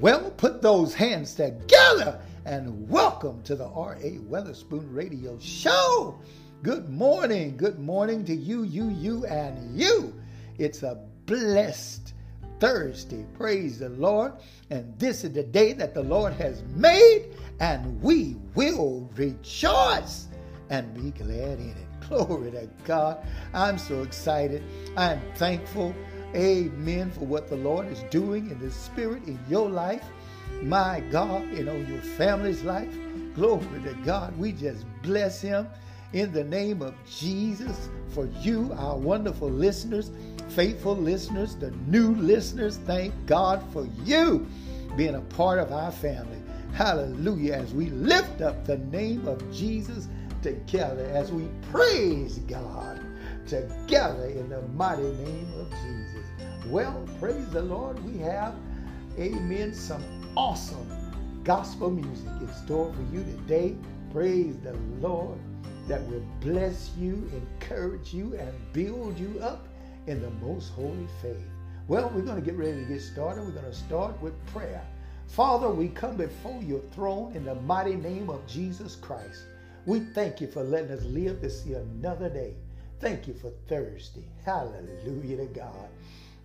Well, put those hands together and welcome to the R.A. Weatherspoon Radio Show. Good morning. Good morning to you, you, you, and you. It's a blessed Thursday. Praise the Lord. And this is the day that the Lord has made, and we will rejoice and be glad in it. Glory to God. I'm so excited. I'm thankful. Amen for what the Lord is doing in the spirit in your life. My God, you know, your family's life. Glory to God. We just bless him in the name of Jesus for you, our wonderful listeners, faithful listeners, the new listeners. Thank God for you being a part of our family. Hallelujah. As we lift up the name of Jesus together, as we praise God together in the mighty name of Jesus. Well, praise the Lord. We have, amen, some awesome gospel music in store for you today. Praise the Lord that will bless you, encourage you, and build you up in the most holy faith. Well, we're going to get ready to get started. We're going to start with prayer. Father, we come before your throne in the mighty name of Jesus Christ. We thank you for letting us live to see another day. Thank you for Thursday. Hallelujah to God.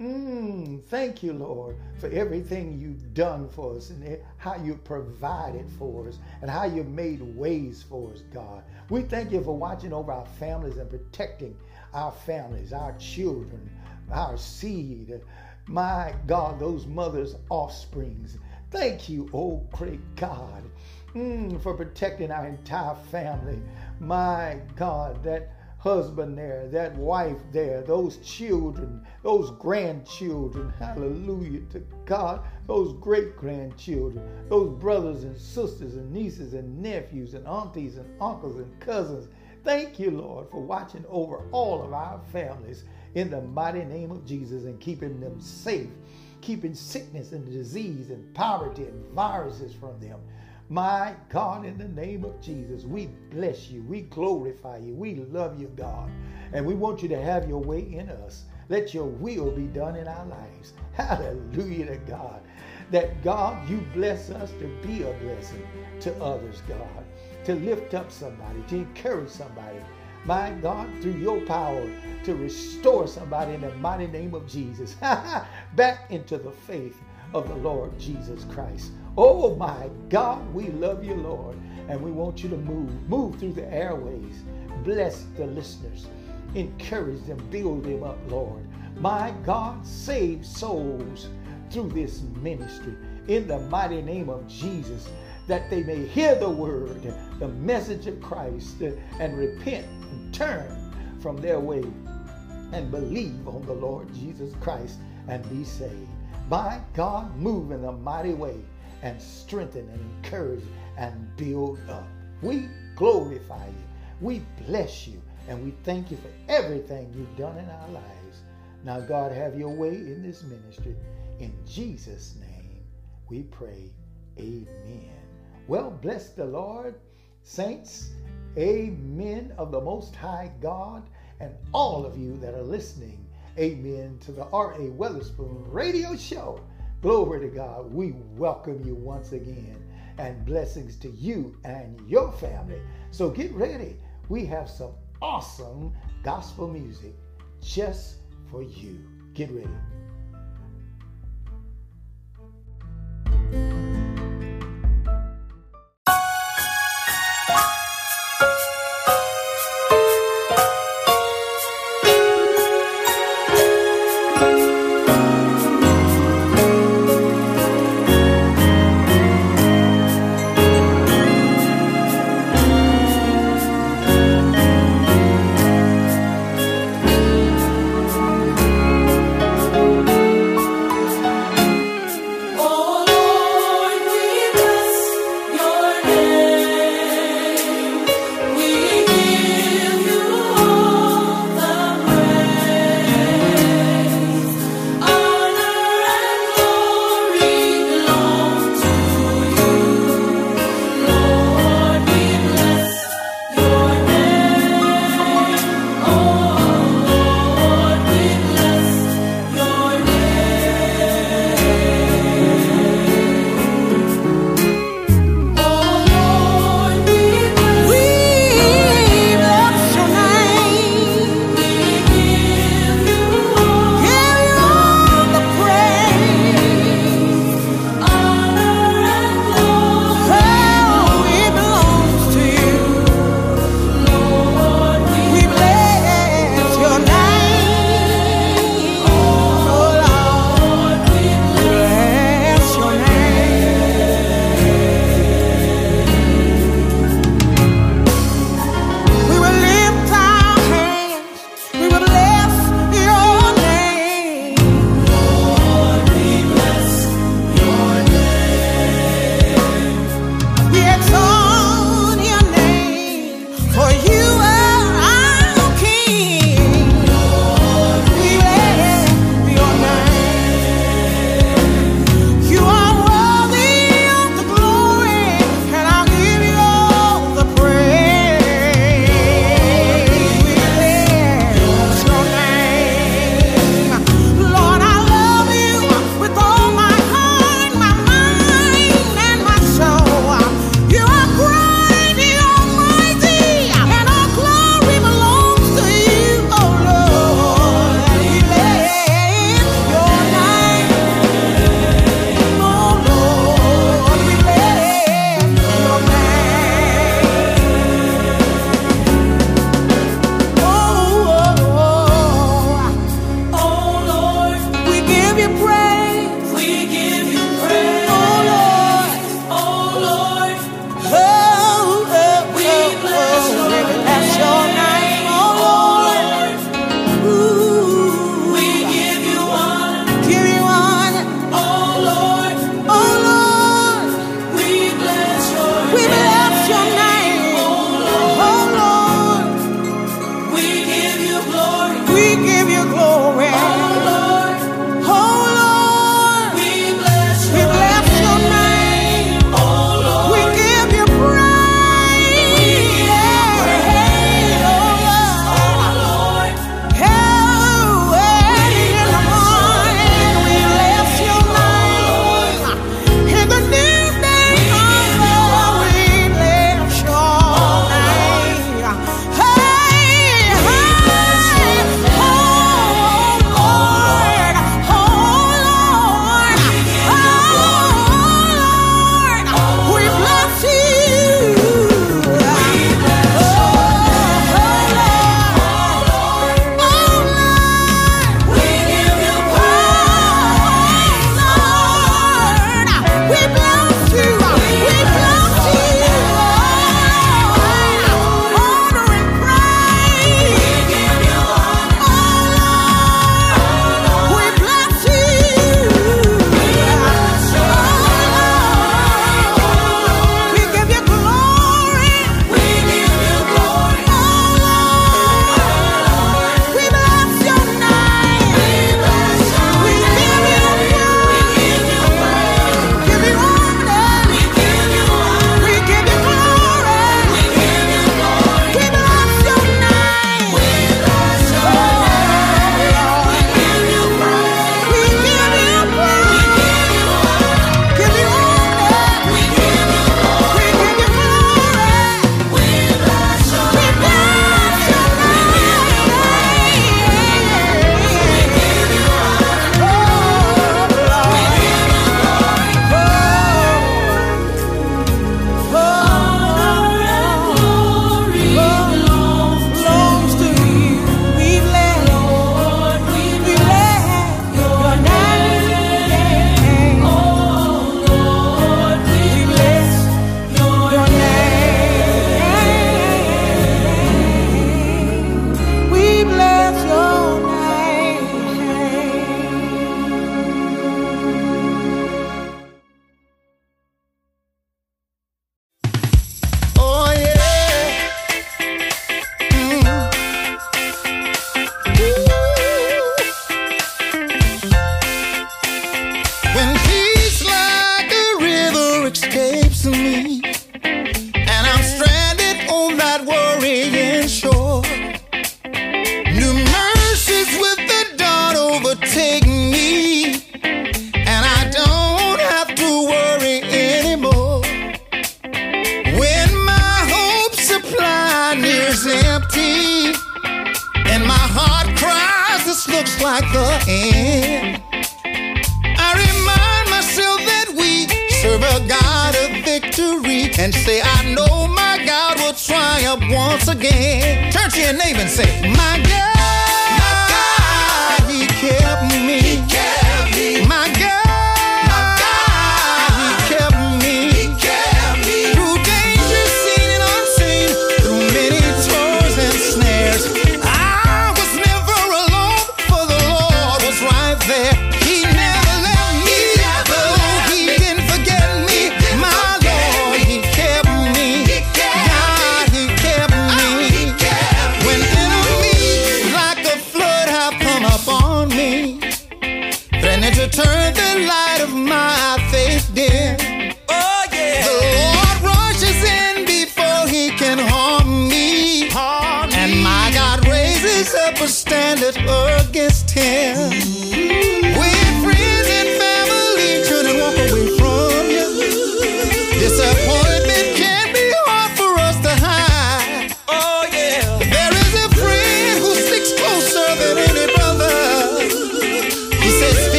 Mm, thank you, Lord, for everything you've done for us and how you provided for us and how you made ways for us, God. We thank you for watching over our families and protecting our families, our children, our seed. My God, those mothers' offsprings. Thank you, oh great God, mm, for protecting our entire family. My God, that husband there, that wife there, those children, those grandchildren, hallelujah to God, those great grandchildren, those brothers and sisters and nieces and nephews and aunties and uncles and cousins. Thank you, Lord, for watching over all of our families in the mighty name of Jesus and keeping them safe, keeping sickness and disease and poverty and viruses from them. My God, in the name of Jesus, we bless you. We glorify you. We love you, God. And we want you to have your way in us. Let your will be done in our lives. Hallelujah to God. That God, you bless us to be a blessing to others, God. To lift up somebody, to encourage somebody. My God, through your power, to restore somebody in the mighty name of Jesus. Back into the faith of the Lord Jesus Christ. Oh my God, we love you, Lord, and we want you to move. Move through the airways. Bless the listeners. Encourage them, build them up, Lord. My God, save souls through this ministry in the mighty name of Jesus that they may hear the word, the message of Christ, and repent and turn from their way and believe on the Lord Jesus Christ and be saved. My God, move in a mighty way and strengthen and encourage and build up. We glorify you. We bless you. And we thank you for everything you've done in our lives. Now, God, have your way in this ministry. In Jesus' name, we pray. Amen. Well, bless the Lord, saints. Amen of the Most High God and all of you that are listening amen, to the R.A. Weatherspoon radio show. Glory to God. We welcome you once again and blessings to you and your family. So get ready. We have some awesome gospel music just for you. Get ready.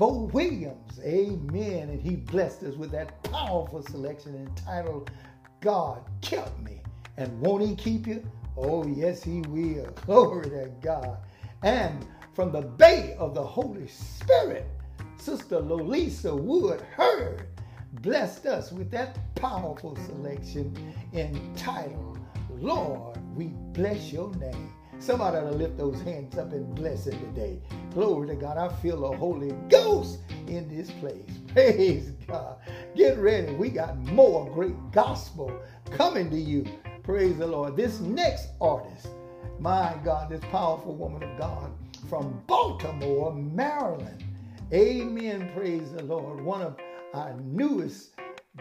Bo Williams. Amen. And he blessed us with that powerful selection entitled God Kept Me. And won't he keep you? Oh, yes, he will. Glory to God. And from the Bay of the Holy Spirit, Sister Lolisa Wood Heard blessed us with that powerful selection entitled Lord, we bless your name. Somebody ought to lift those hands up and bless it today. Glory to God. I feel the Holy Ghost in this place. Praise God. Get ready. We got more great gospel coming to you. Praise the Lord. This next artist, my God, this powerful woman of God from Baltimore, Maryland. Amen. Praise the Lord. One of our newest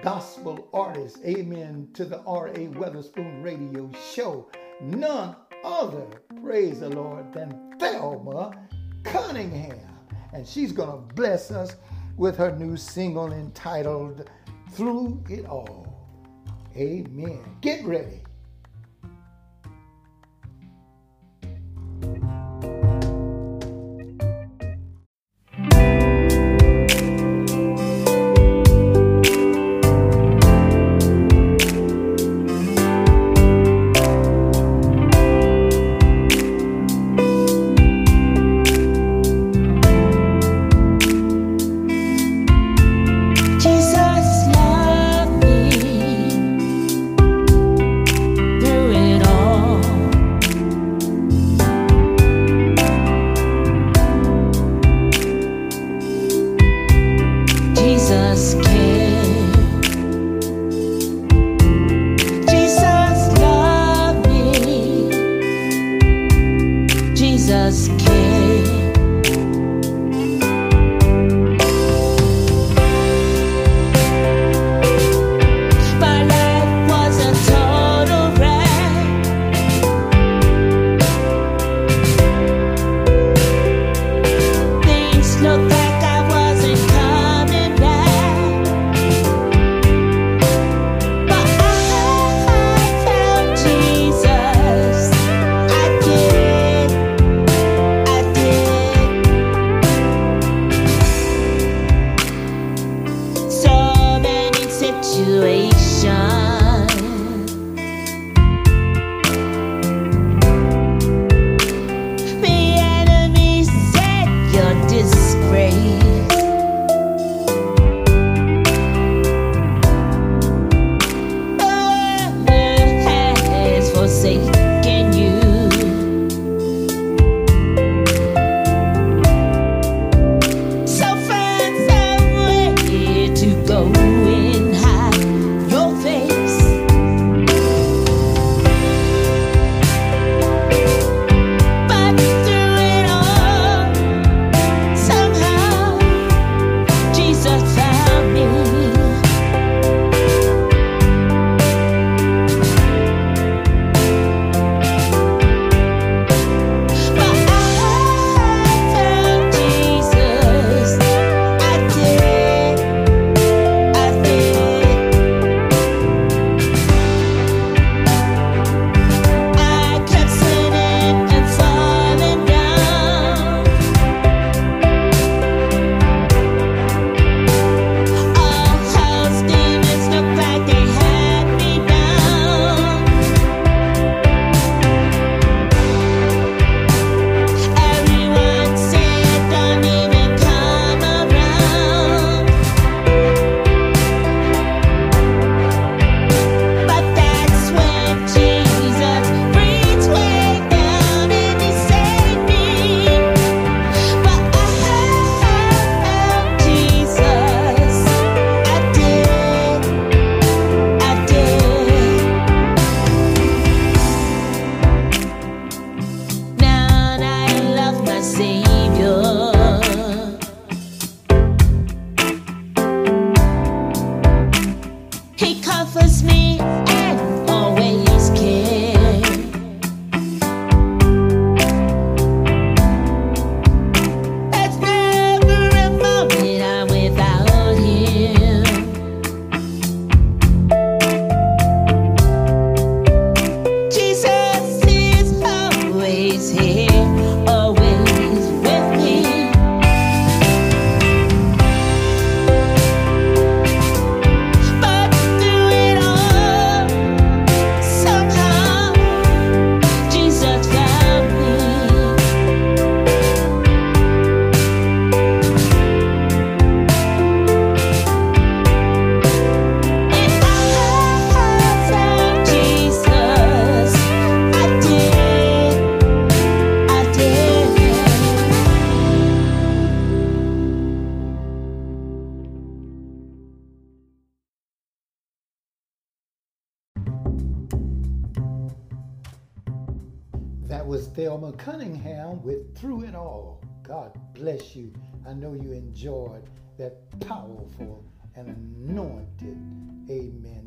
gospel artists. Amen. To the R.A. Weatherspoon radio show. None other, praise the Lord, than Thelma Cunningham. And she's going to bless us with her new single entitled Through It All. Amen. Get ready.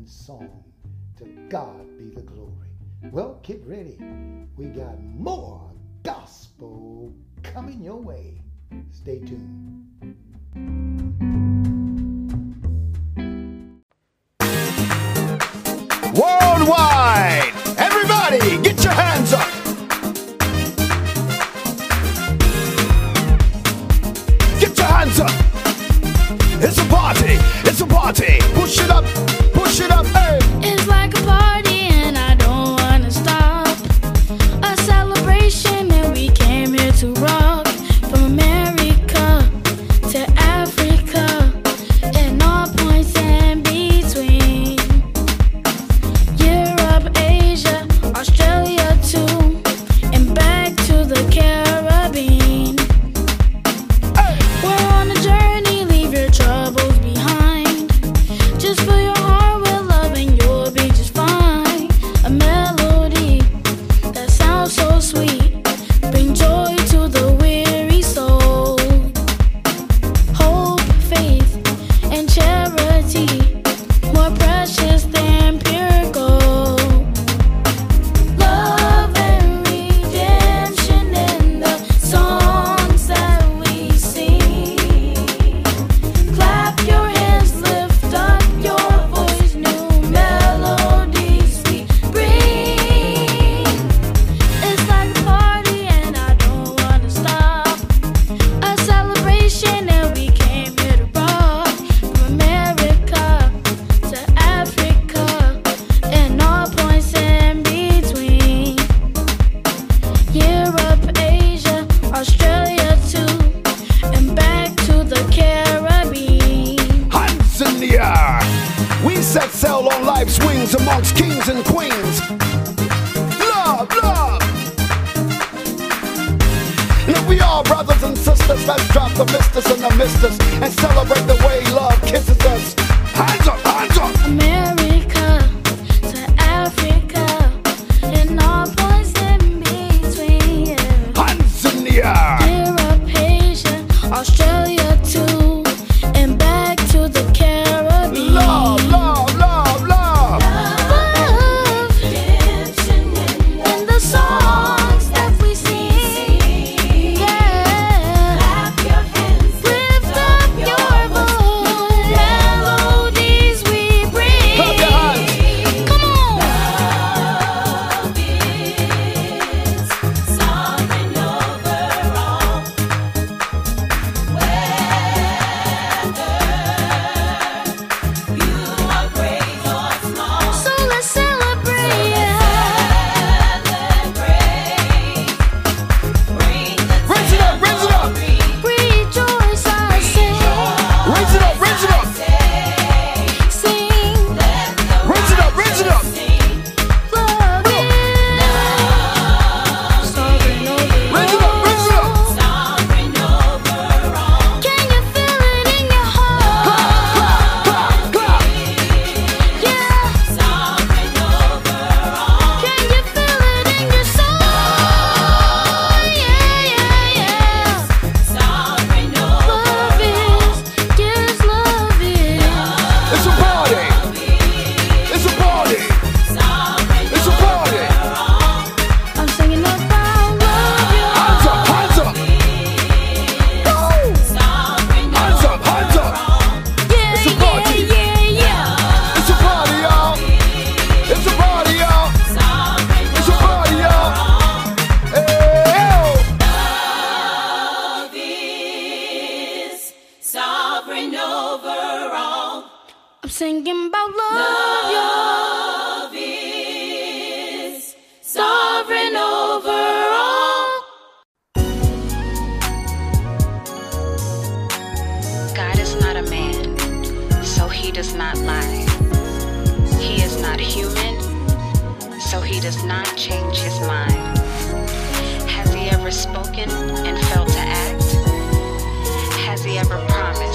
song. To God be the glory. Well, get ready. We got more gospel coming your way. Stay tuned. Worldwide, everybody, get your hands up. he does not lie. He is not human, so he does not change his mind. Has he ever spoken and failed to act? Has he ever promised?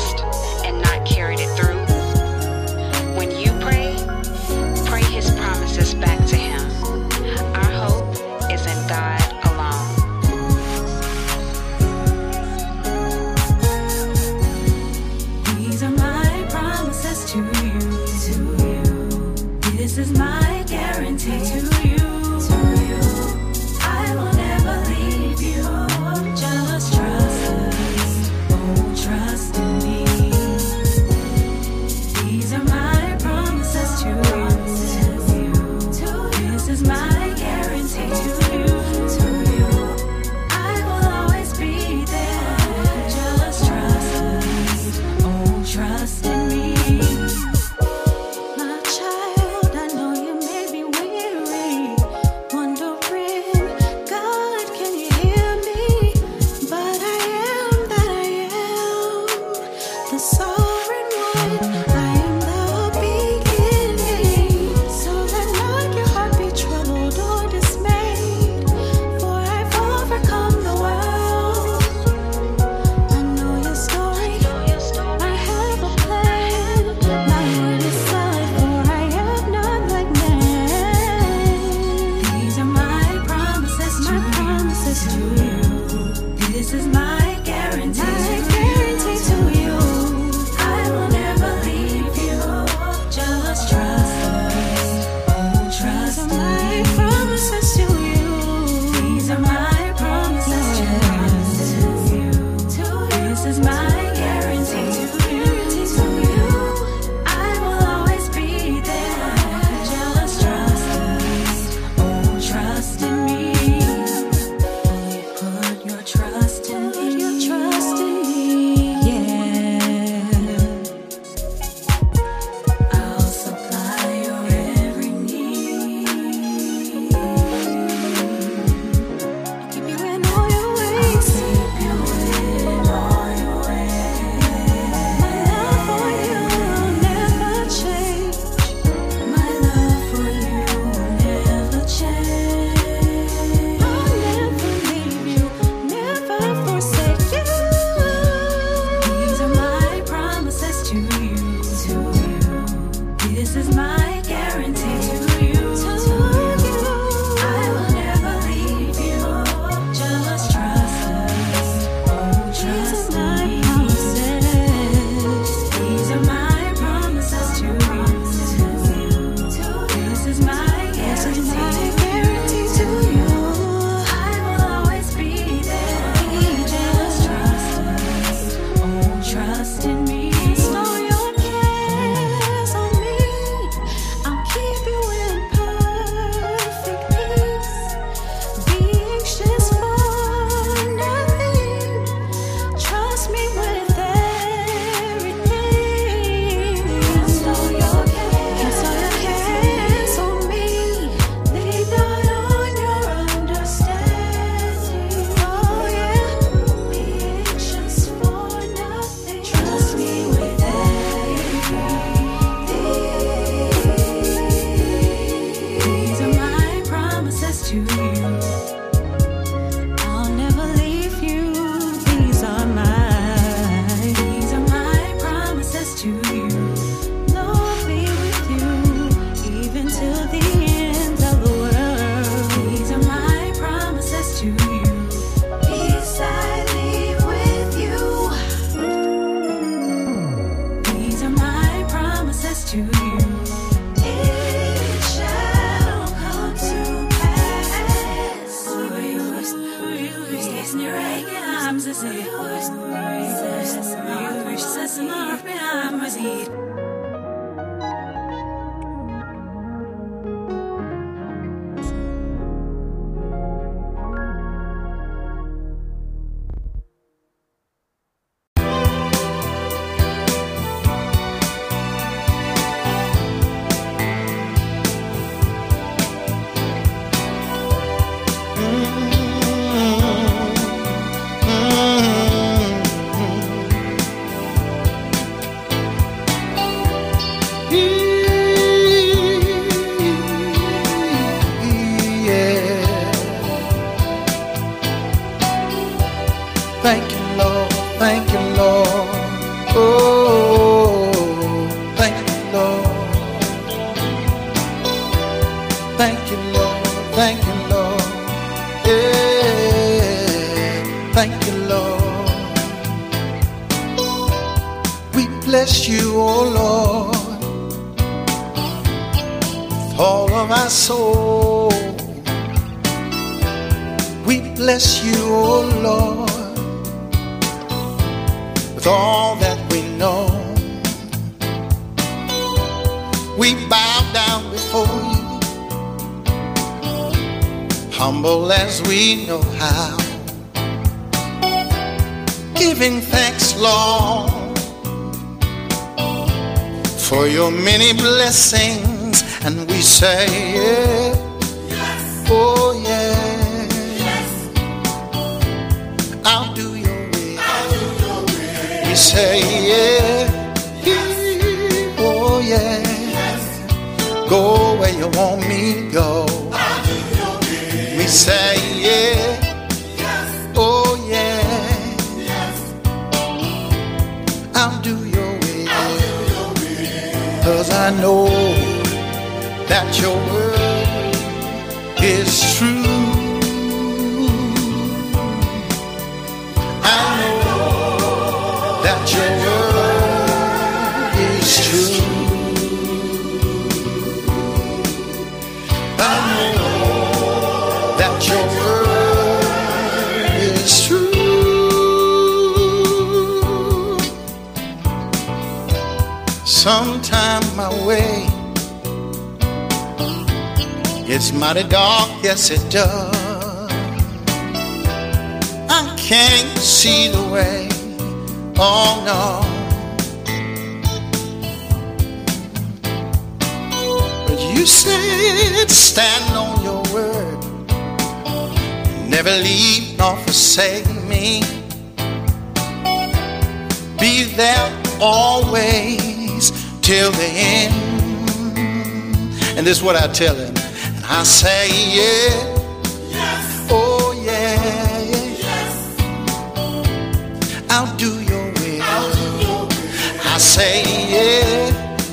I say yeah,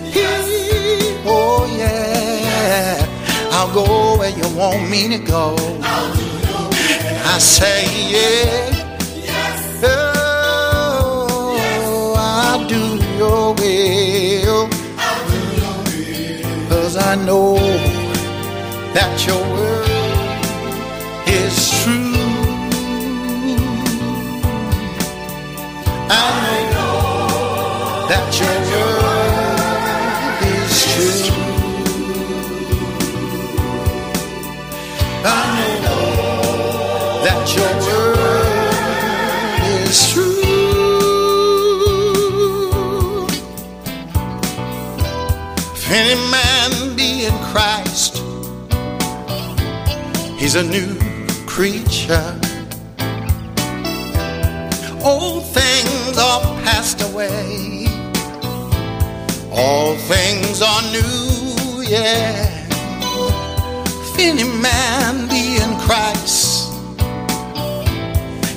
yeah, oh yeah. I'll go where you want me to go. I say yeah, oh, I'll do your will. Cause I know that your word that your word is true. I know that your word is true. If any man be in Christ, he's a new creature. Old things are passed away. All things are new, yeah. If any man be in Christ,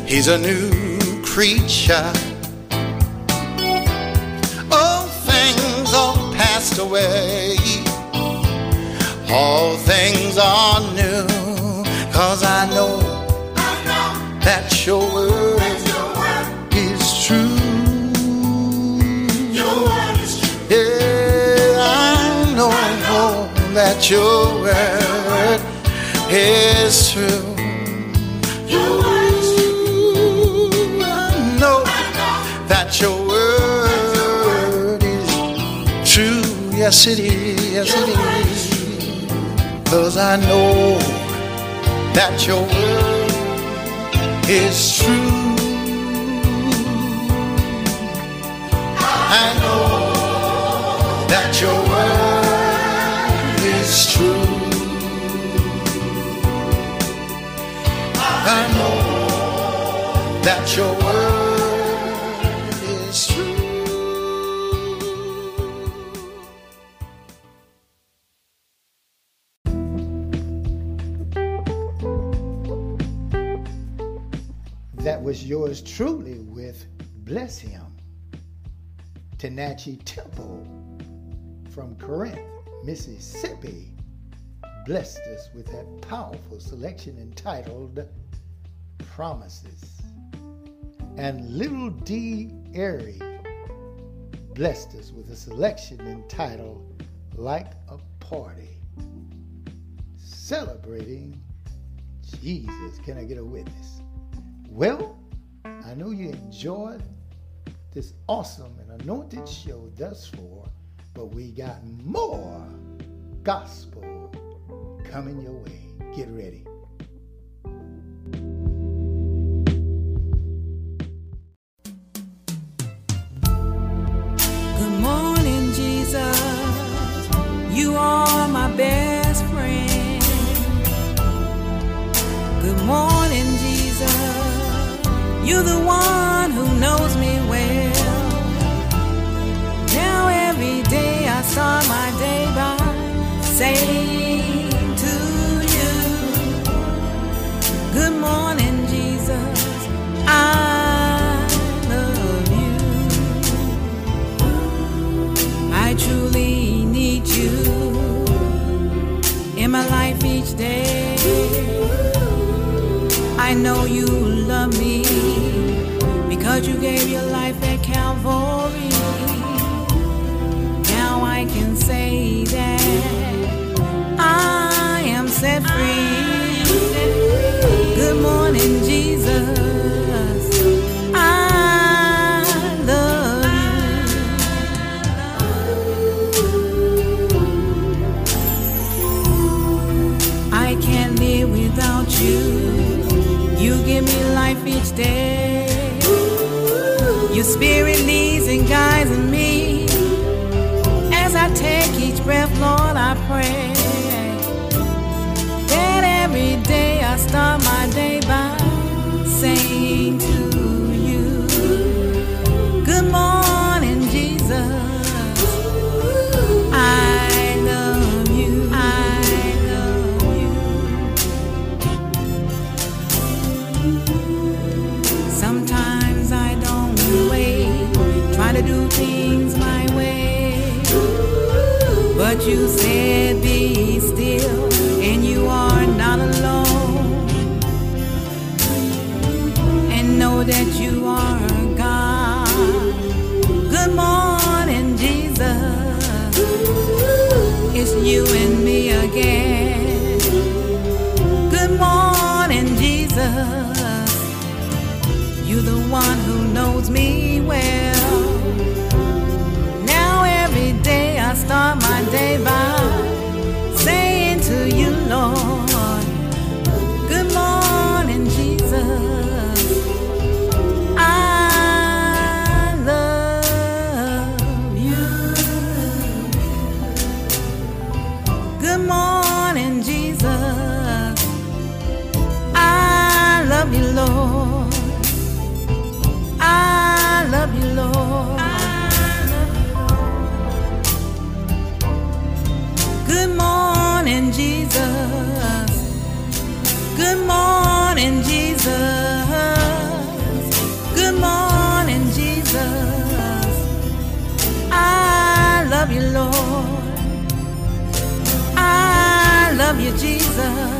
he's a new creature. All things are passed away. All things are new, cause I know that your word that your word is true. I know that your word is true. Yes, it is. Yes, it is. Cause I know that your word is true. I know that your word that your word is true. That was yours truly with Bless Him. Tenachi Temple from Corinth, Mississippi, blessed us with that powerful selection entitled Promises. And Little D. Airy blessed us with a selection entitled Like a Party. celebrating Jesus. Can I get a witness? Well, I know you enjoyed this awesome and anointed show thus far, but we got more gospel coming your way. Get ready. You are my best friend. Good morning, Jesus. You're the one who knows me well. Now every day I start my day by saying to you, Good morning, in my life each day. I know you love me because you gave your life my Jesus.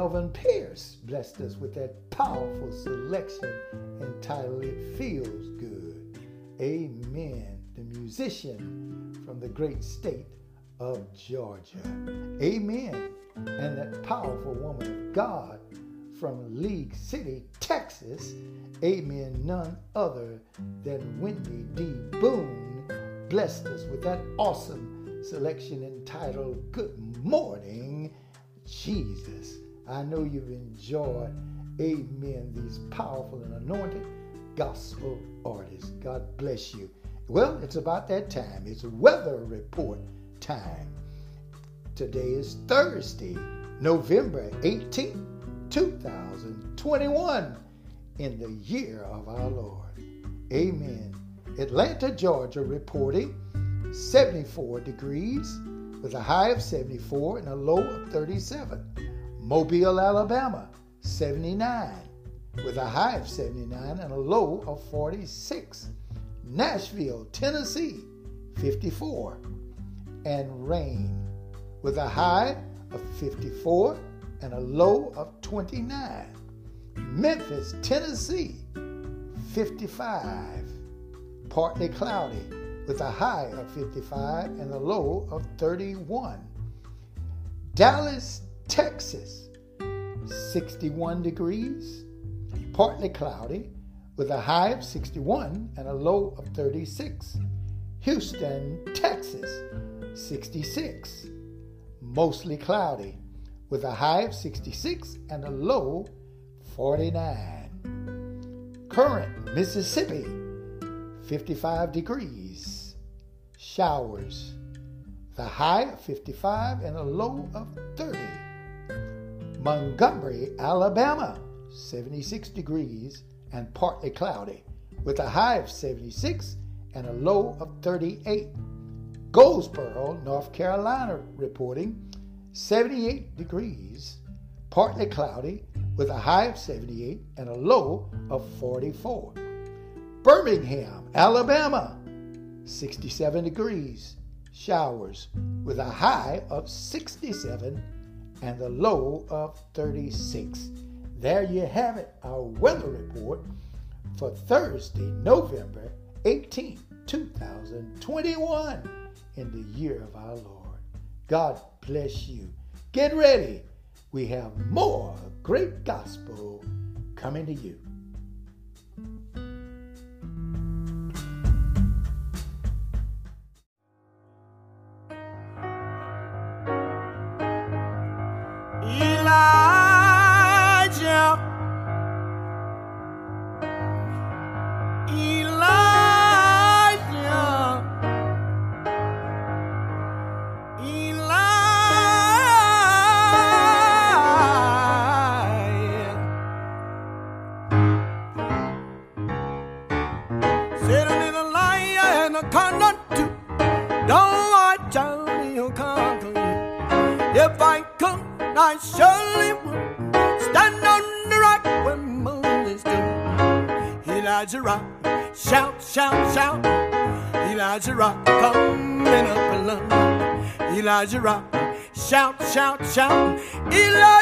Melvin Pierce, blessed us with that powerful selection entitled It Feels Good. Amen. The musician from the great state of Georgia. Amen. And that powerful woman of God from League City, Texas. Amen. None other than Wendy D. Boone blessed us with that awesome selection entitled Good Morning, Jesus. I know you've enjoyed, amen, these powerful and anointed gospel artists. God bless you. Well, it's about that time. It's weather report time. Today is Thursday, November 18th, 2021, in the year of our Lord. Amen. Atlanta, Georgia, reporting 74 degrees with a high of 74 and a low of 37. Mobile, Alabama, 79 with a high of 79 and a low of 46. Nashville, Tennessee, 54 and rain with a high of 54 and a low of 29. Memphis, Tennessee, 55, partly cloudy with a high of 55 and a low of 31. Dallas, Texas, 61 degrees, partly cloudy with a high of 61 and a low of 36. Houston, Texas, 66, mostly cloudy with a high of 66 and a low 49. Corinth, Mississippi, 55 degrees, showers, the high of 55 and a low of 30. Montgomery, Alabama, 76 degrees and partly cloudy, with a high of 76 and a low of 38. Goldsboro, North Carolina, reporting 78 degrees, partly cloudy, with a high of 78 and a low of 44. Birmingham, Alabama, 67 degrees, showers, with a high of 67 and the low of 36. There you have it, our weather report for Thursday, November 18, 2021, in the year of our Lord. God bless you. Get ready. We have more great gospel coming to you. Elijah rock, coming up along. Elijah rock, shout, shout, shout. Elijah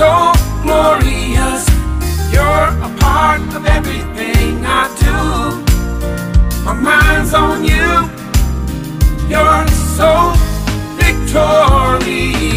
so glorious. You're a part of everything I do. My mind's on you. You're so victorious.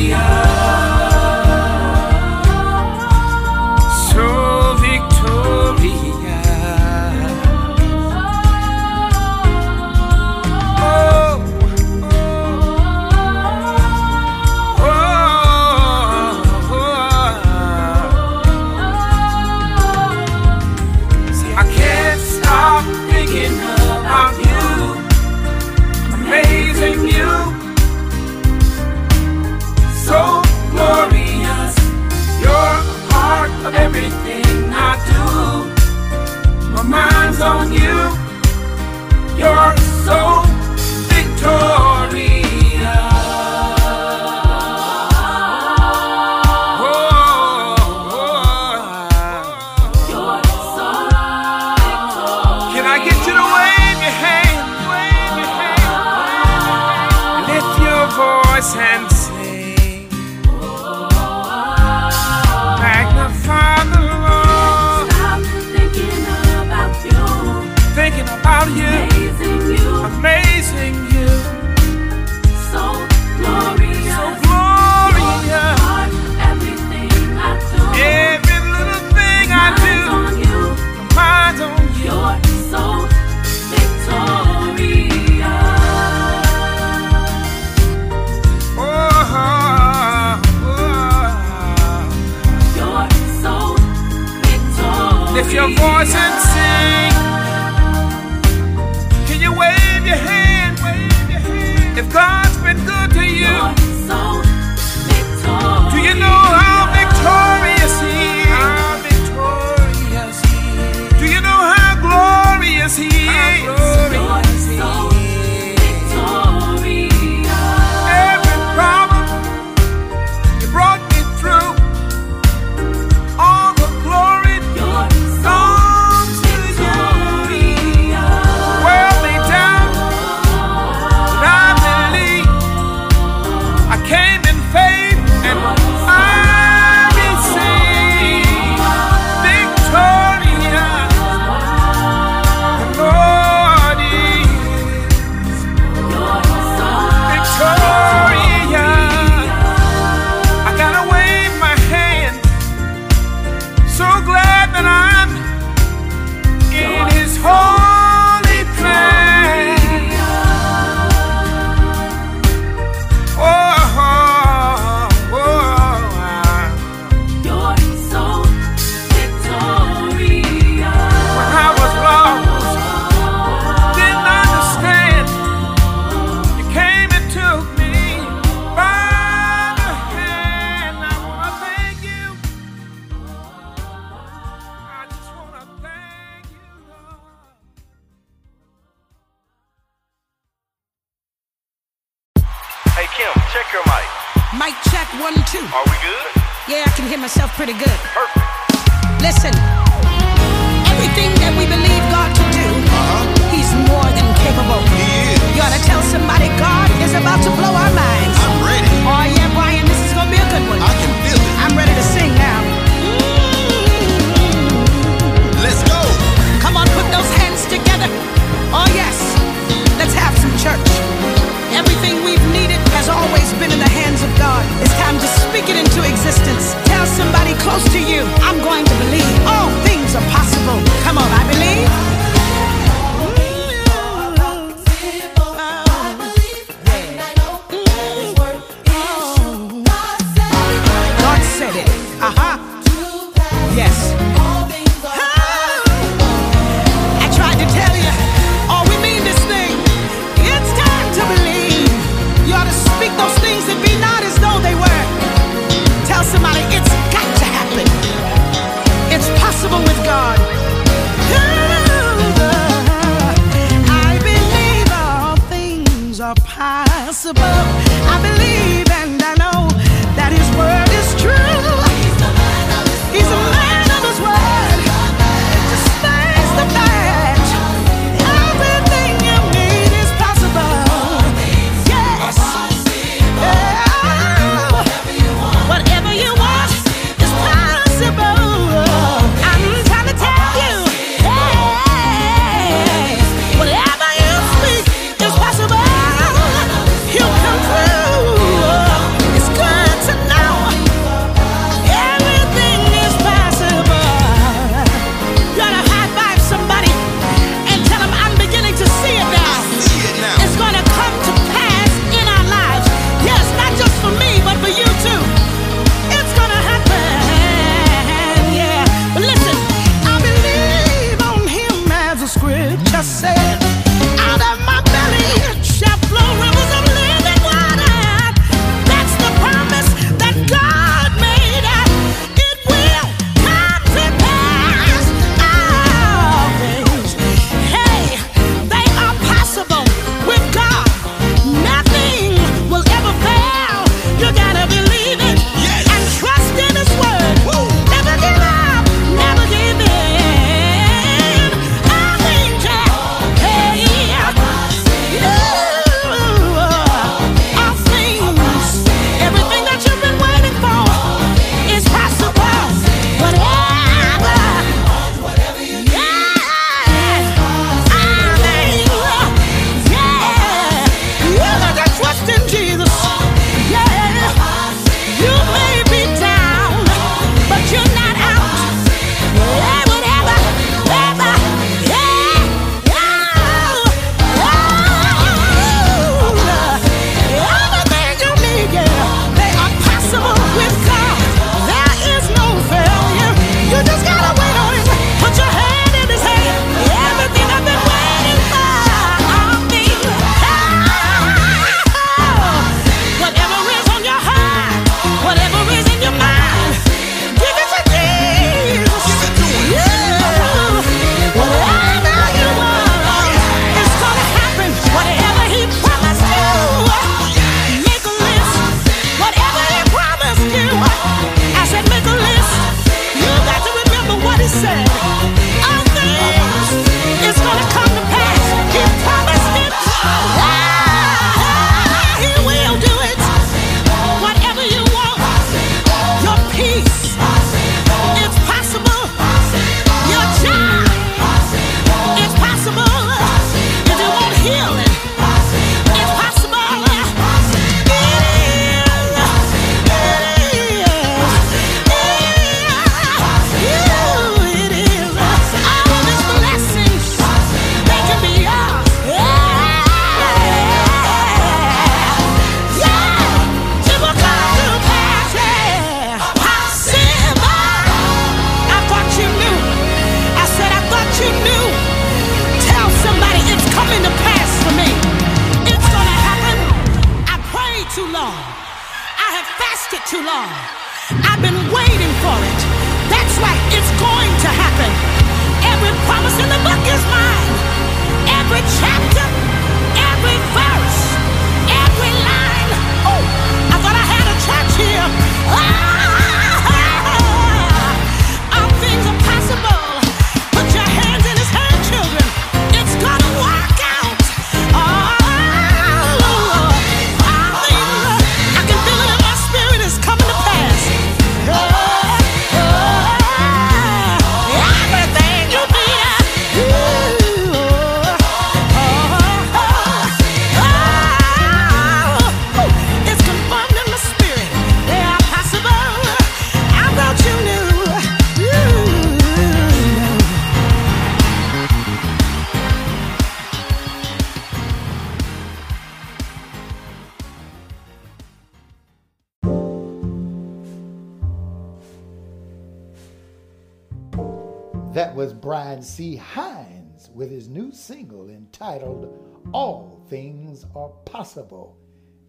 Single entitled All Things Are Possible,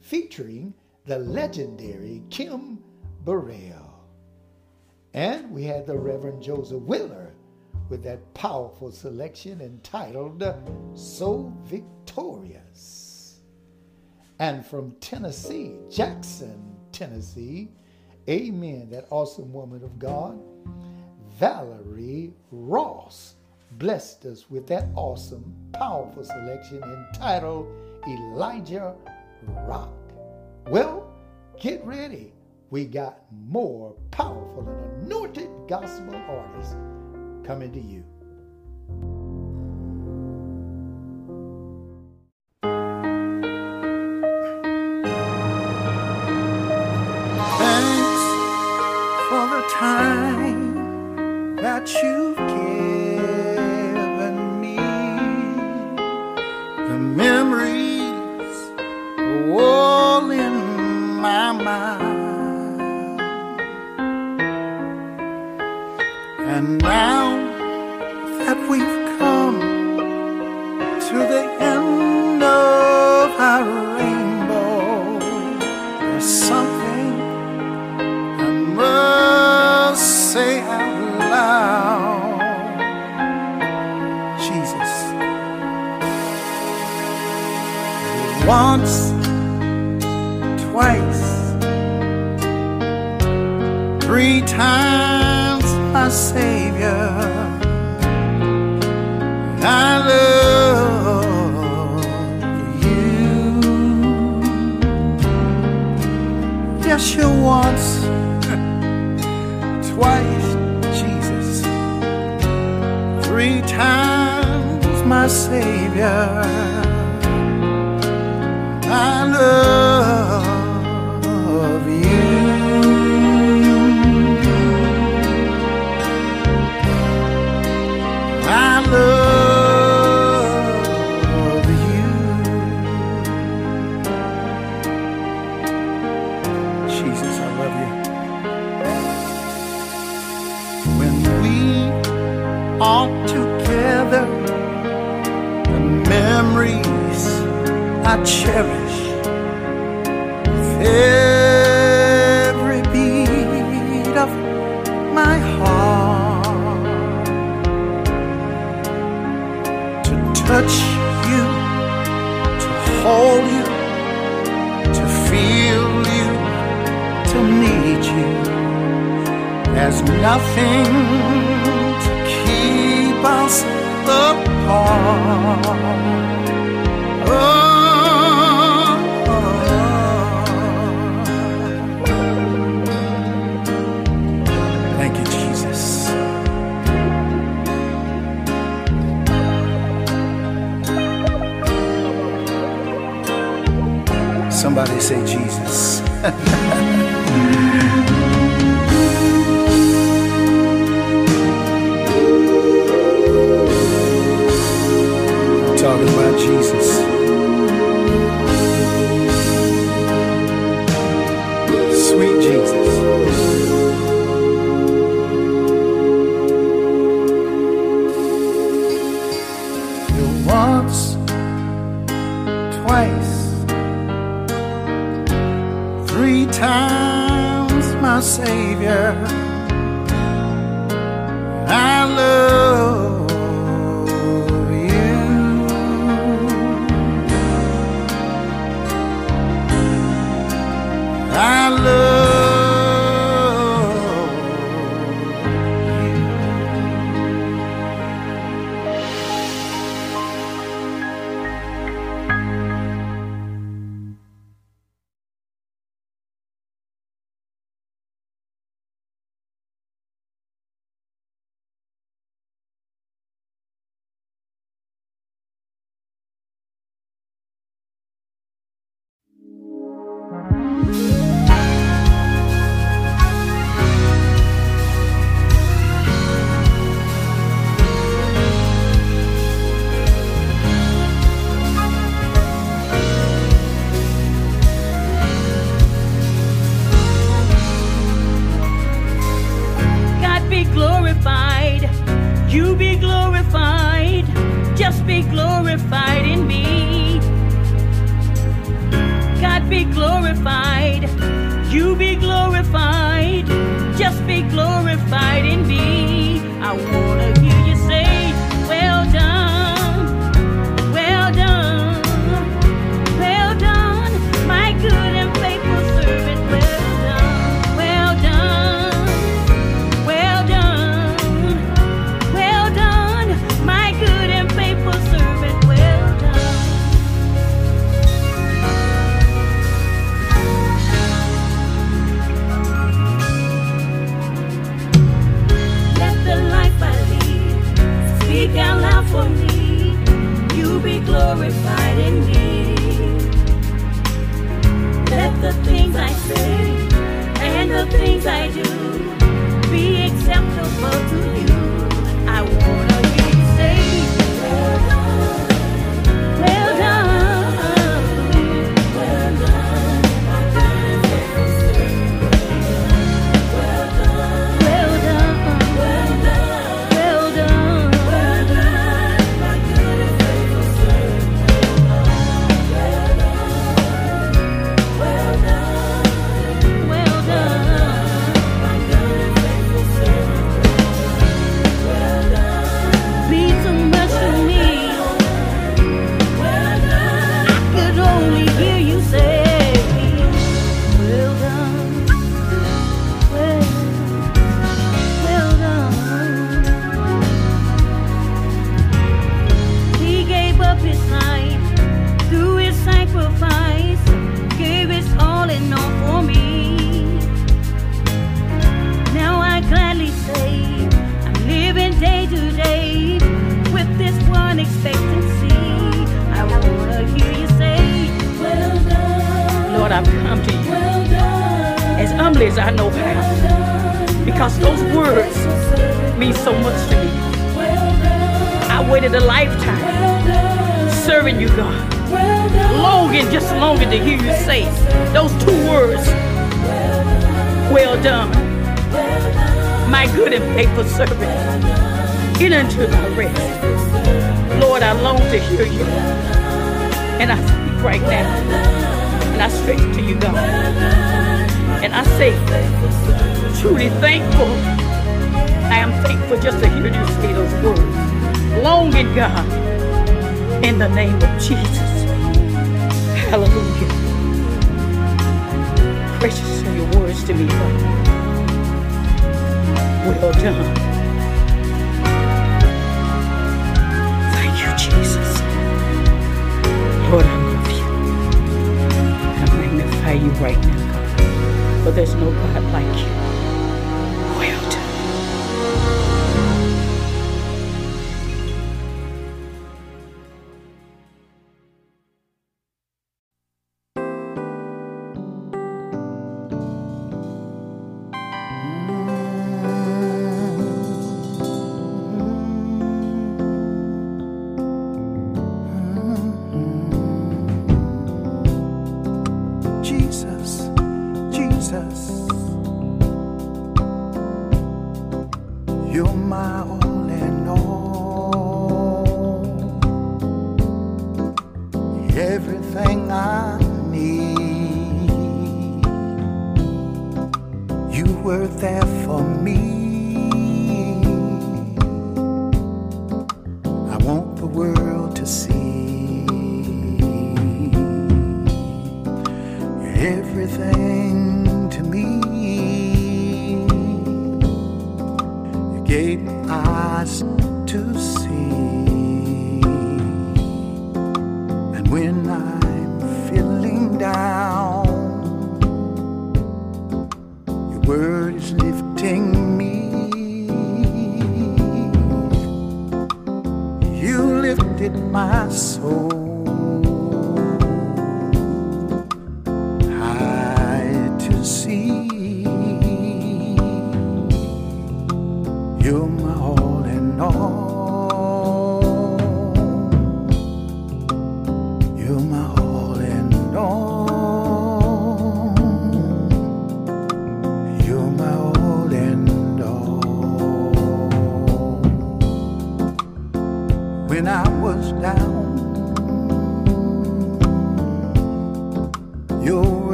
featuring the legendary Kim Burrell. And we had the Reverend Joseph Wheeler with that powerful selection entitled So Victorious. And from Tennessee, Jackson, Tennessee, amen, that awesome woman of God, Valerie Ross blessed us with that awesome, powerful selection entitled Elijah Rock. Well, get ready. We got more powerful and anointed gospel artists coming to you. Thanks for the time that you've my Savior. I love you. I love you. Jesus, I love you. When we are together, memories I cherish every beat of my heart to touch you, to hold you, to feel you, to need you. There's nothing to keep us apart. Somebody say Jesus. Talking about Jesus. Sweet Jesus. Times, my Savior.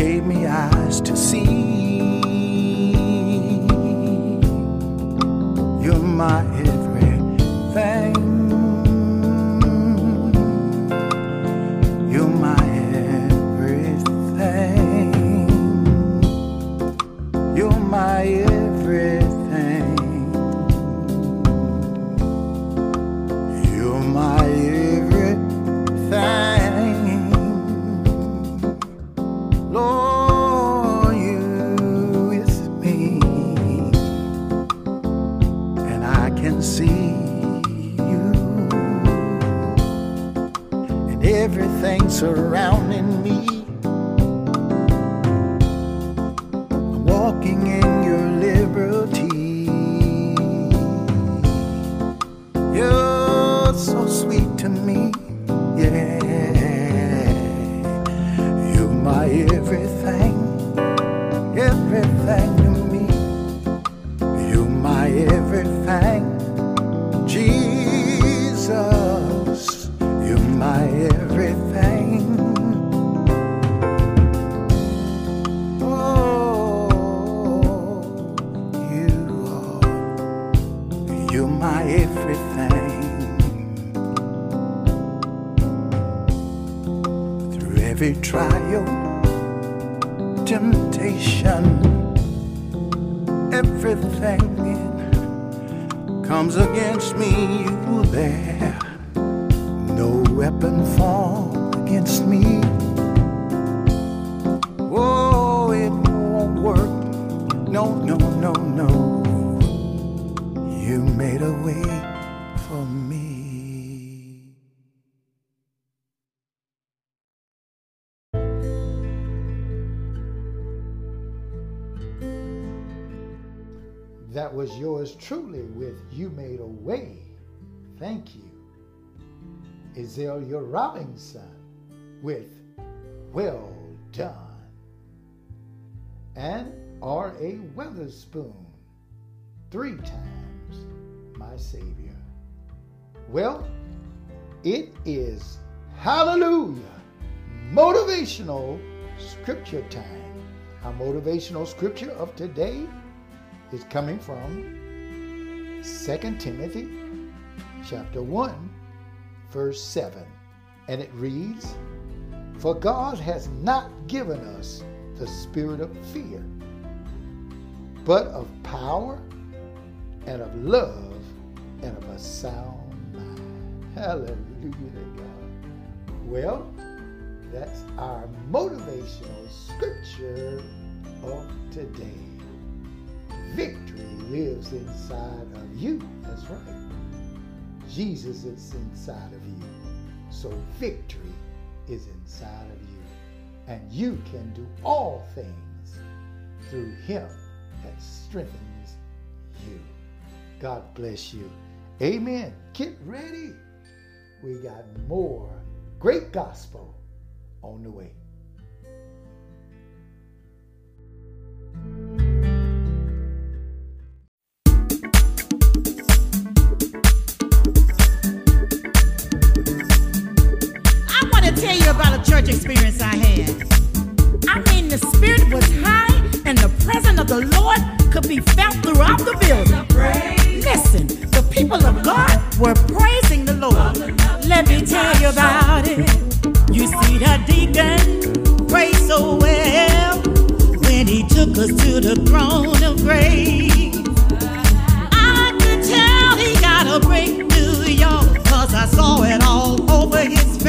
Gave me eyes to see. You're my everything was yours truly with You Made a Way. Thank you. Azalea Robinson with Well Done. And R.A. Weatherspoon, three times my Savior. Well, it is Hallelujah motivational scripture time. Our motivational scripture of today is coming from 2 Timothy chapter 1 verse 7 and it reads for God has not given us the spirit of fear but of power and of love and of a sound mind. Hallelujah to God. Well that's our motivational scripture of today victory lives inside of you. That's right. Jesus is inside of you. So victory is inside of you. And you can do all things through him that strengthens you. God bless you. Amen. Get ready. We got more great gospel on the way. Tell you about a church experience I had. I mean, the spirit was high and the presence of the Lord could be felt throughout the building. Listen, the people of God were praising the Lord. Let me tell you about it. You see, the deacon prayed so well when he took us to the throne of grace. I could tell he got a breakthrough, y'all, cause I saw it all over his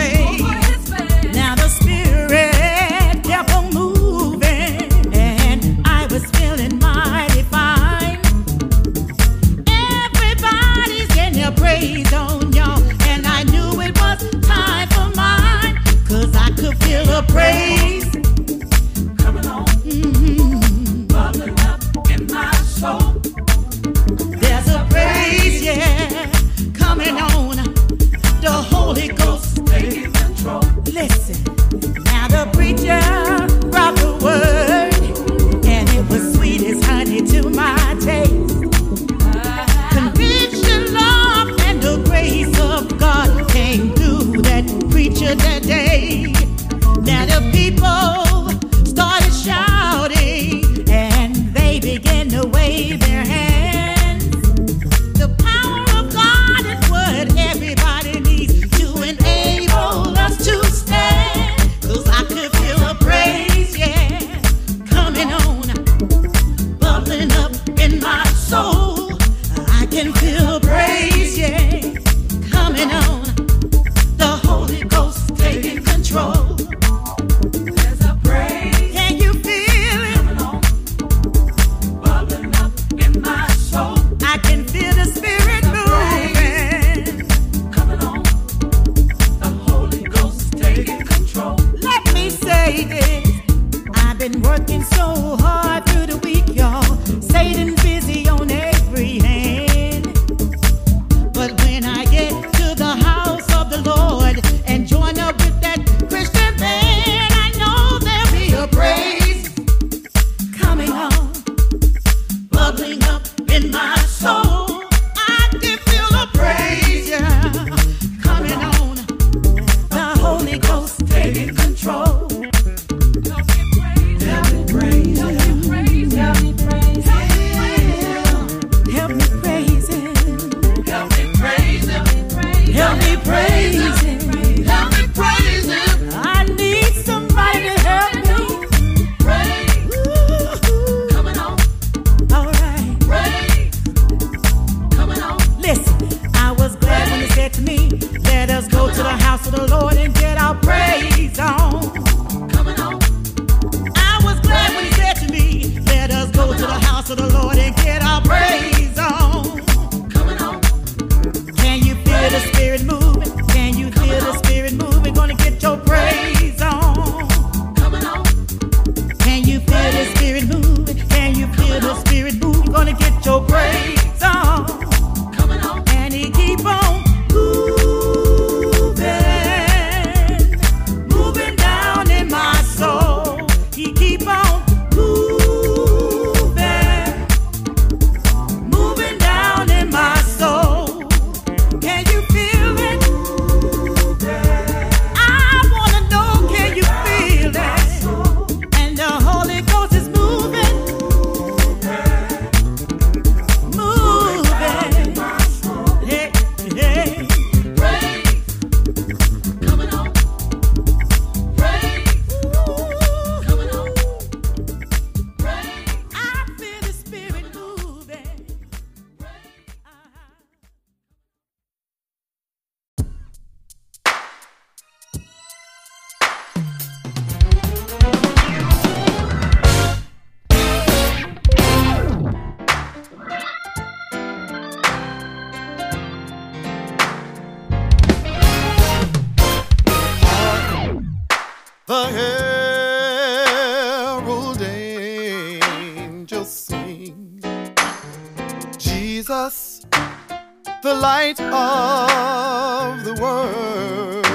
light of the world.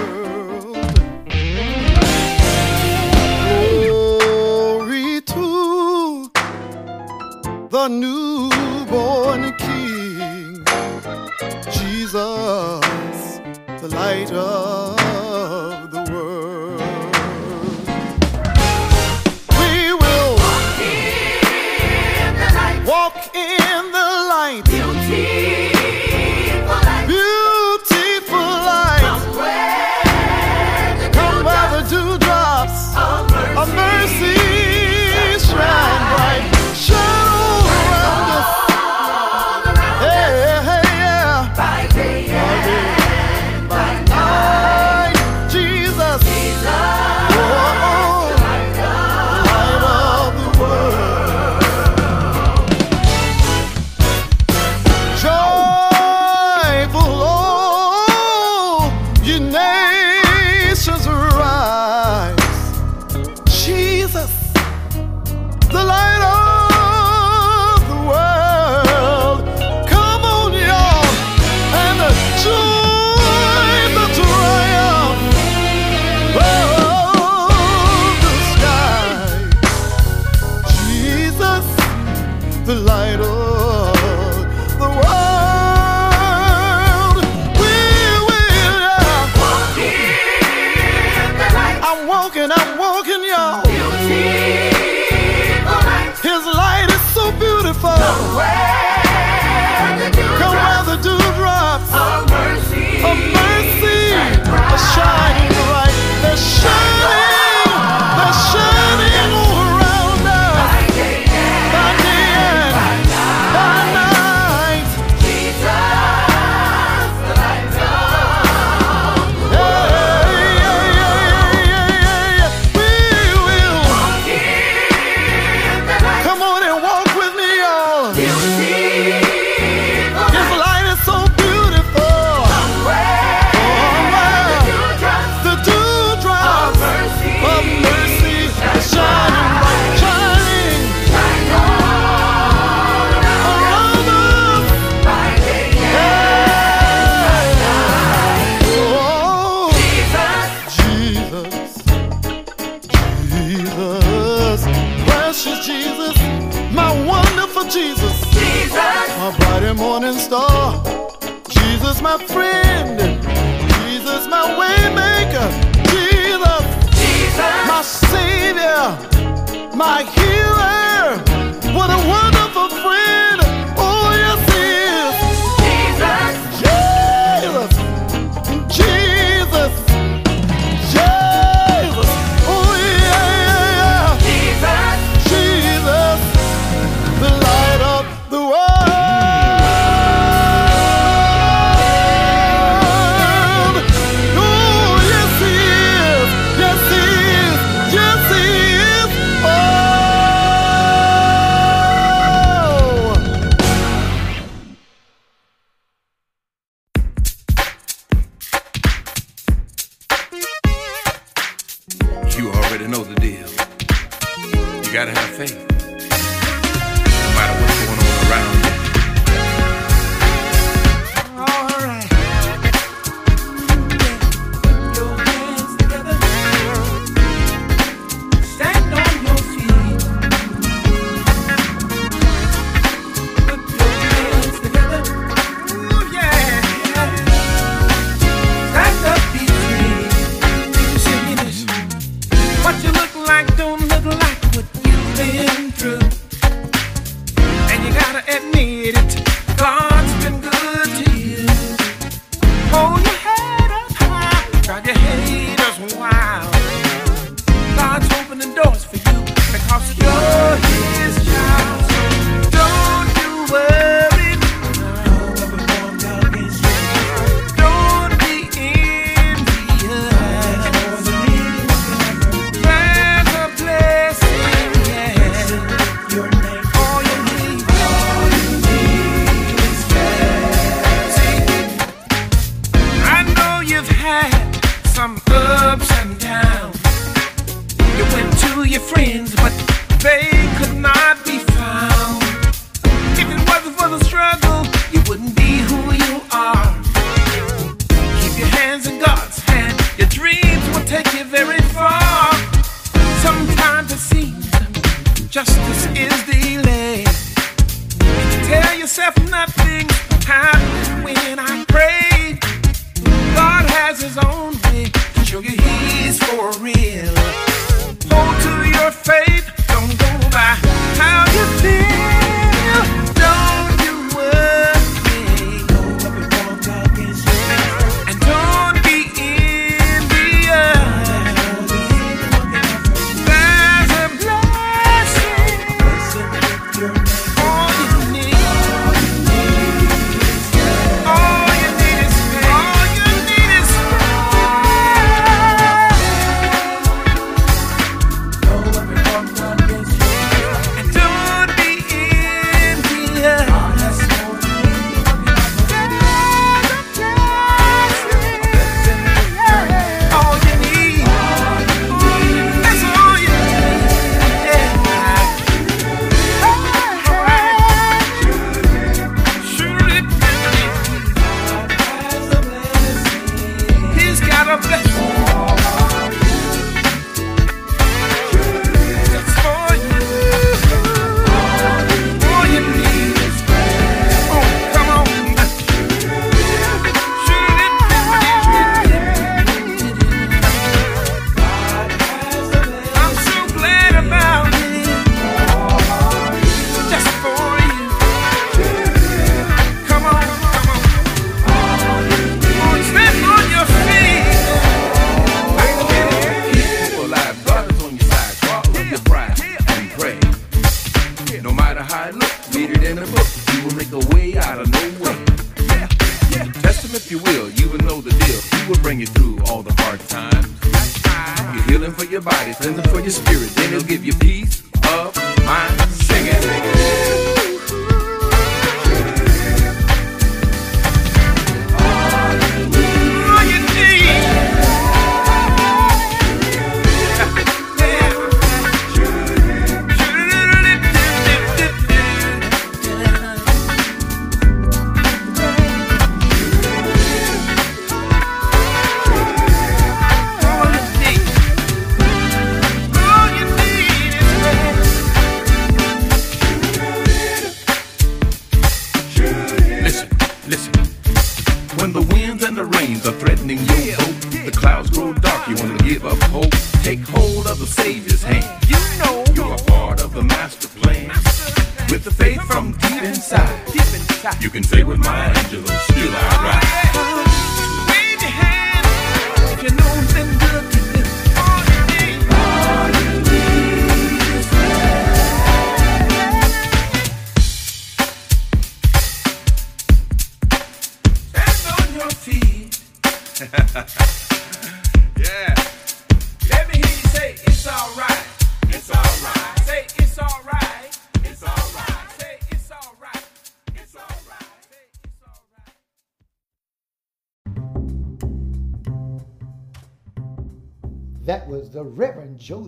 Glory to the newborn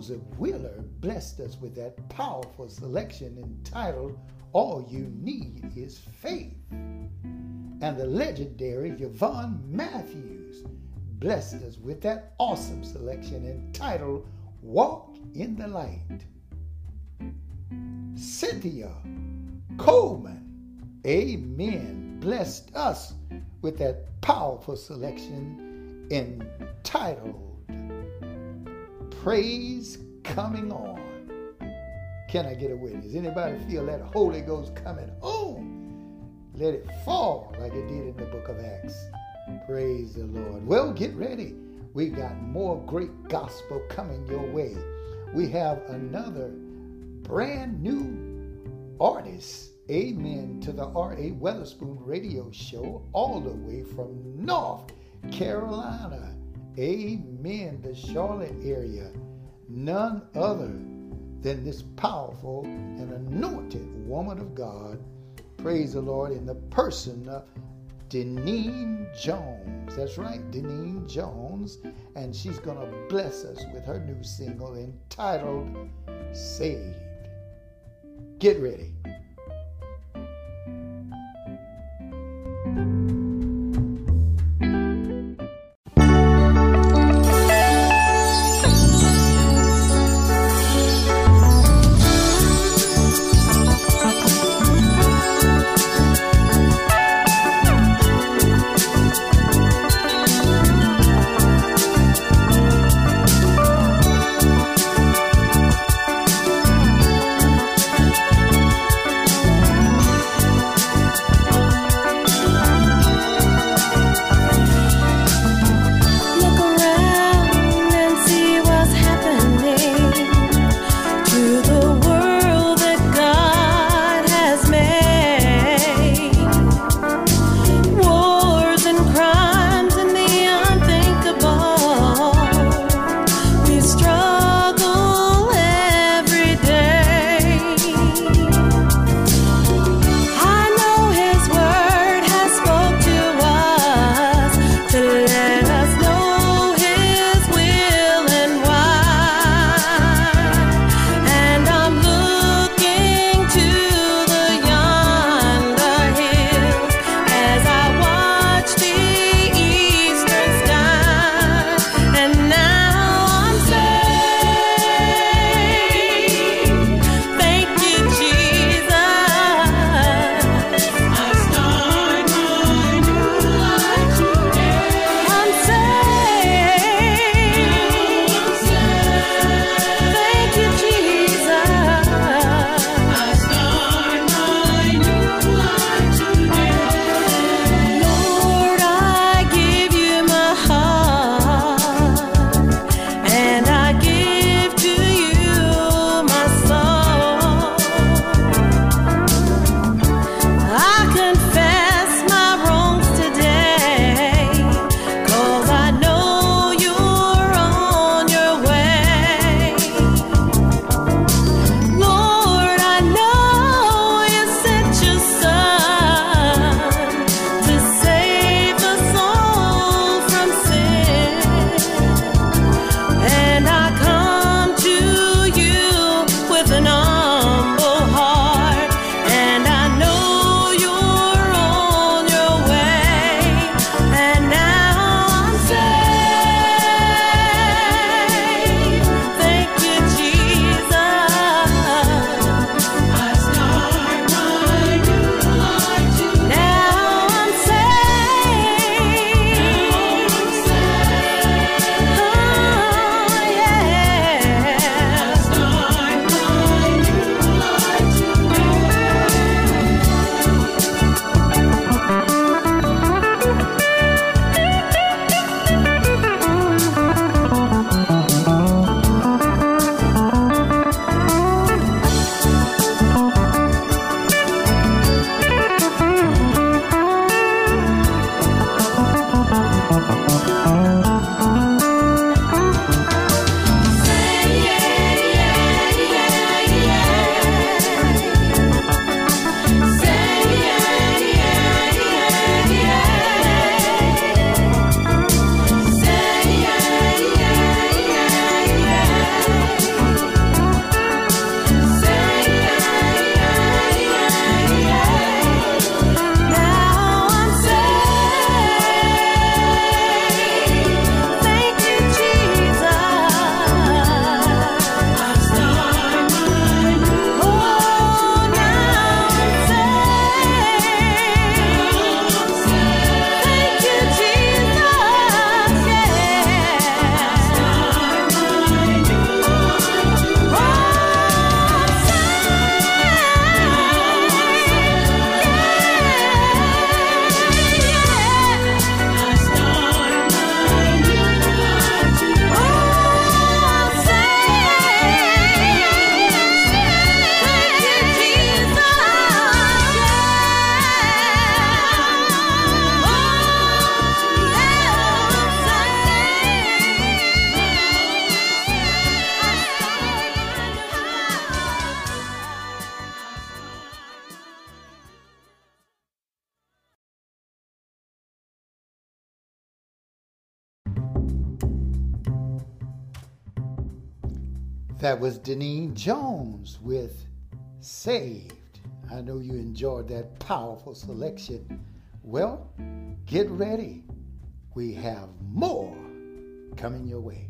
Joseph Wheeler blessed us with that powerful selection entitled All You Need Is Faith. And the legendary Yvonne Matthews blessed us with that awesome selection entitled Walk in the Light. Cynthia Coleman, amen, blessed us with that powerful selection entitled Praise Coming On. Can I get a witness? Anybody feel that Holy Ghost coming on? Let it fall like it did in the book of Acts. Praise the Lord. Well, get ready. We got more great gospel coming your way. We have another brand new artist. Amen to the R.A. Weatherspoon radio show, all the way from North Carolina. Amen. The Charlotte area. None other than this powerful and anointed woman of God. Praise the Lord in the person of Deneen Jones. That's right, Deneen Jones. And she's going to bless us with her new single entitled Saved. Get ready. Jones with Saved. I know you enjoyed that powerful selection. Well, get ready. We have more coming your way.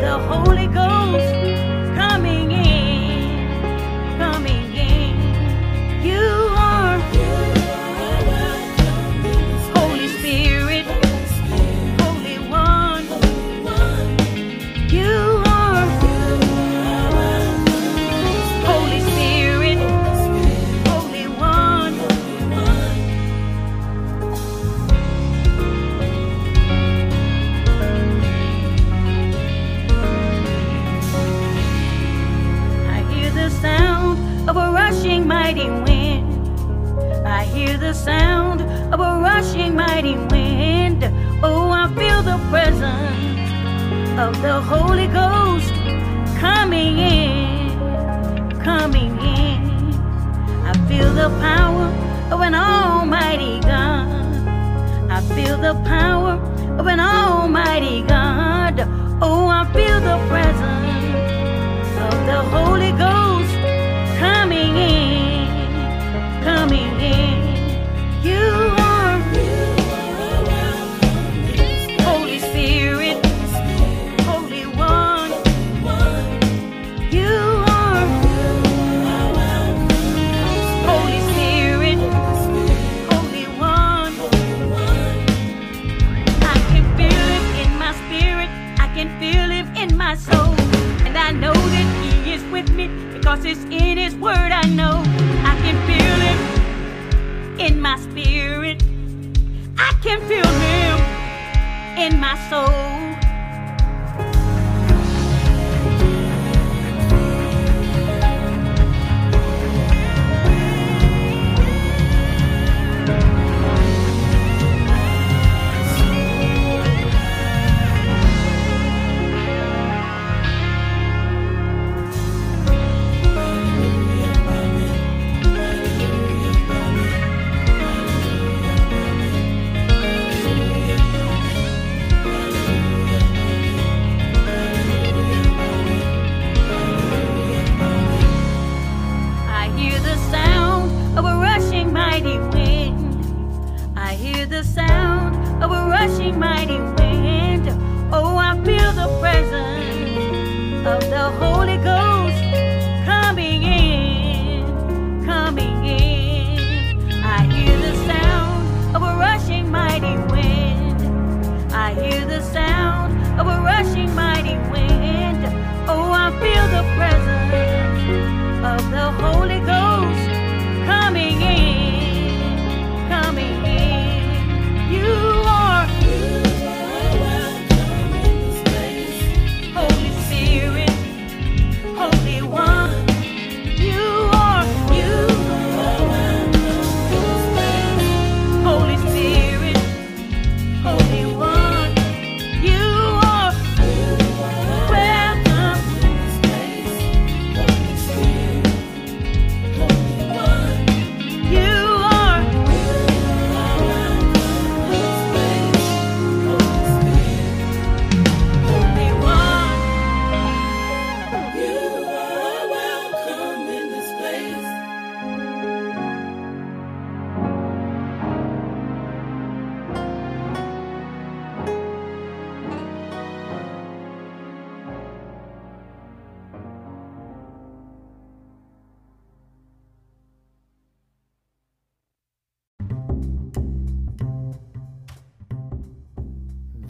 the Holy Ghost.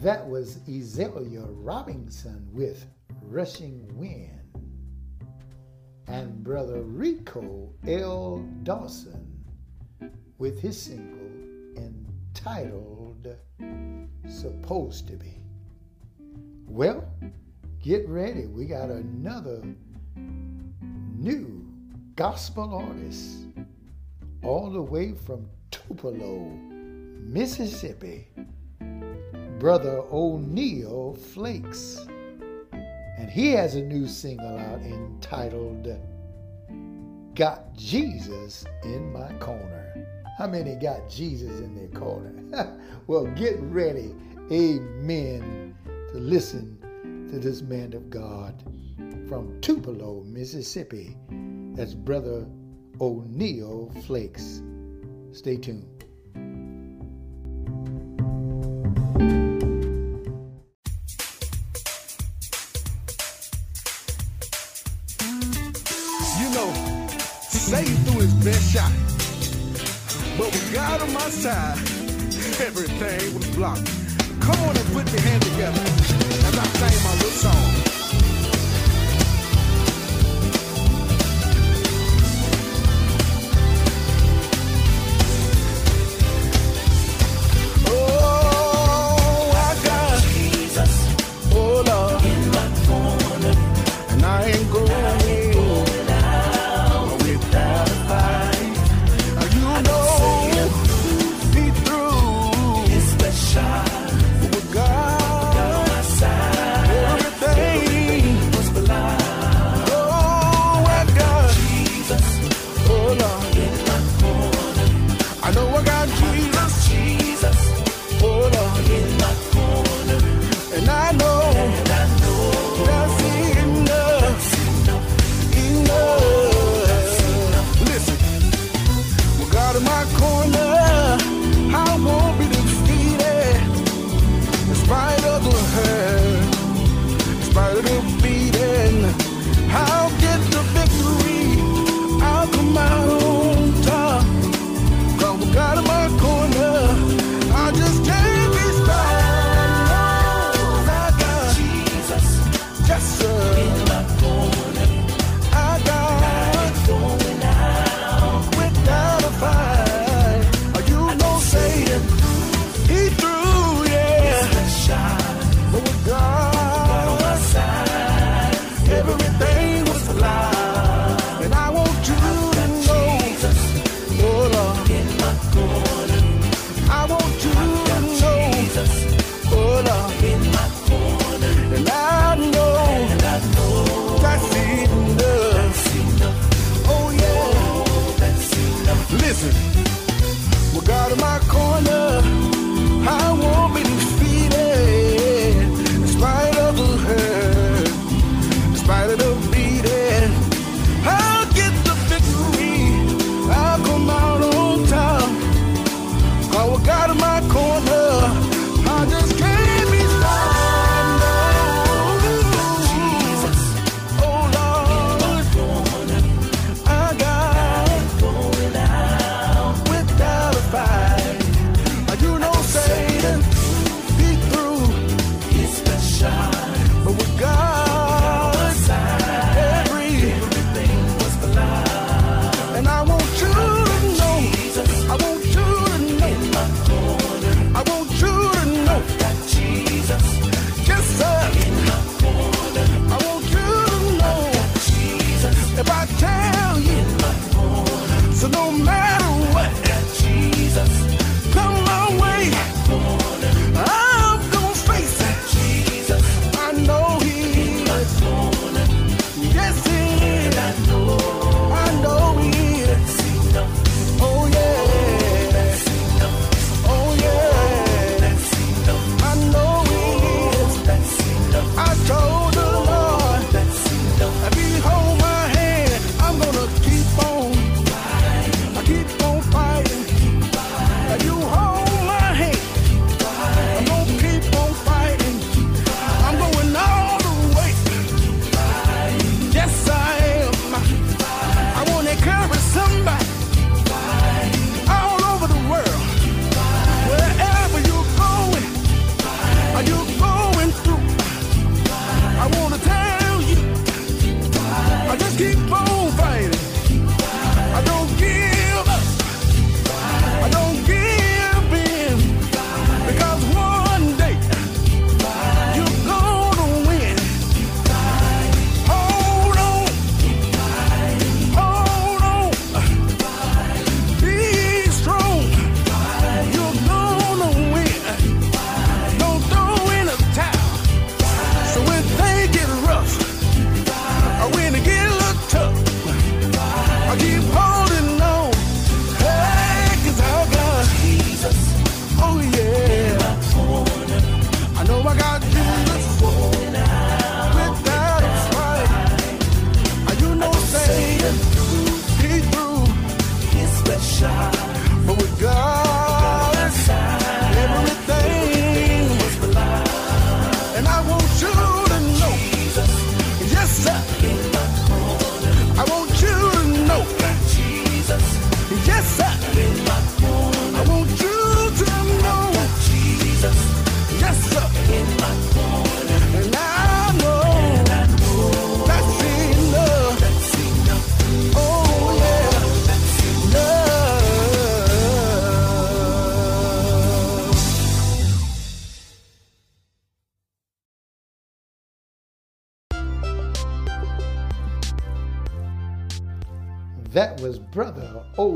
That was Ezelia Robinson with Rushing Wind. And Brother Rico L. Dawson with his single entitled Supposed to Be. Well, get ready. We got another new gospel artist all the way from Tupelo, Mississippi brother O'Neal Flakes. And he has a new single out entitled Got Jesus in My Corner. How many got Jesus in their corner? well, get ready, amen, to listen to this man of God from Tupelo, Mississippi. That's Brother O'Neal Flakes. Stay tuned.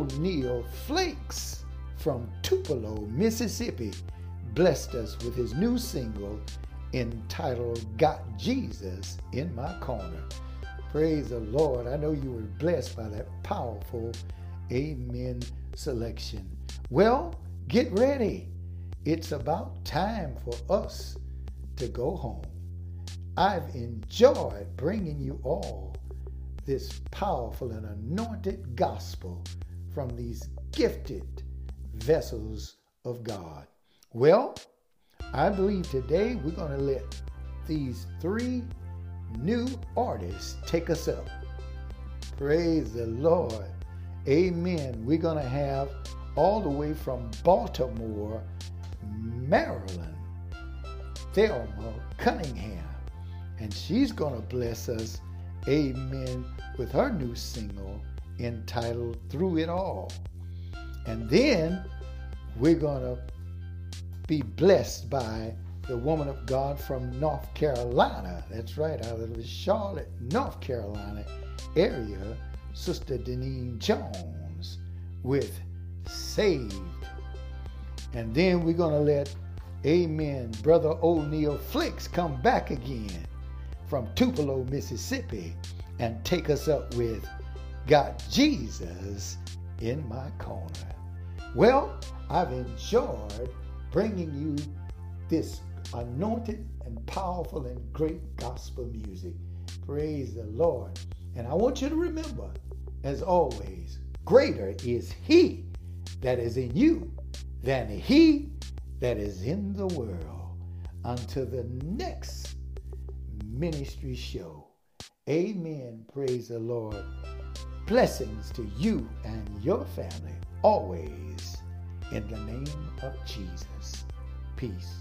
O'Neal Flakes from Tupelo, Mississippi, blessed us with his new single entitled Got Jesus in My Corner. Praise the Lord. I know you were blessed by that powerful Amen selection. Well, get ready. It's about time for us to go home. I've enjoyed bringing you all this powerful and anointed gospel from these gifted vessels of God. Well, I believe today we're going to let these three new artists take us up. Praise the Lord. Amen. We're going to have all the way from Baltimore, Maryland, Thelma Cunningham. And she's going to bless us, amen, with her new single entitled Through It All. And then we're going to be blessed by the woman of God from North Carolina. That's right, out of the Charlotte, North Carolina area, Sister Deneen Jones with Saved. And then we're going to let, amen, Brother O'Neal Flakes come back again from Tupelo, Mississippi, and take us up with Got Jesus in My Corner. Well, I've enjoyed bringing you this anointed and powerful and great gospel music. Praise the Lord. And I want you to remember, as always, greater is He that is in you than He that is in the world. Until the next ministry show. Amen. Praise the Lord. Blessings to you and your family always in the name of Jesus. Peace.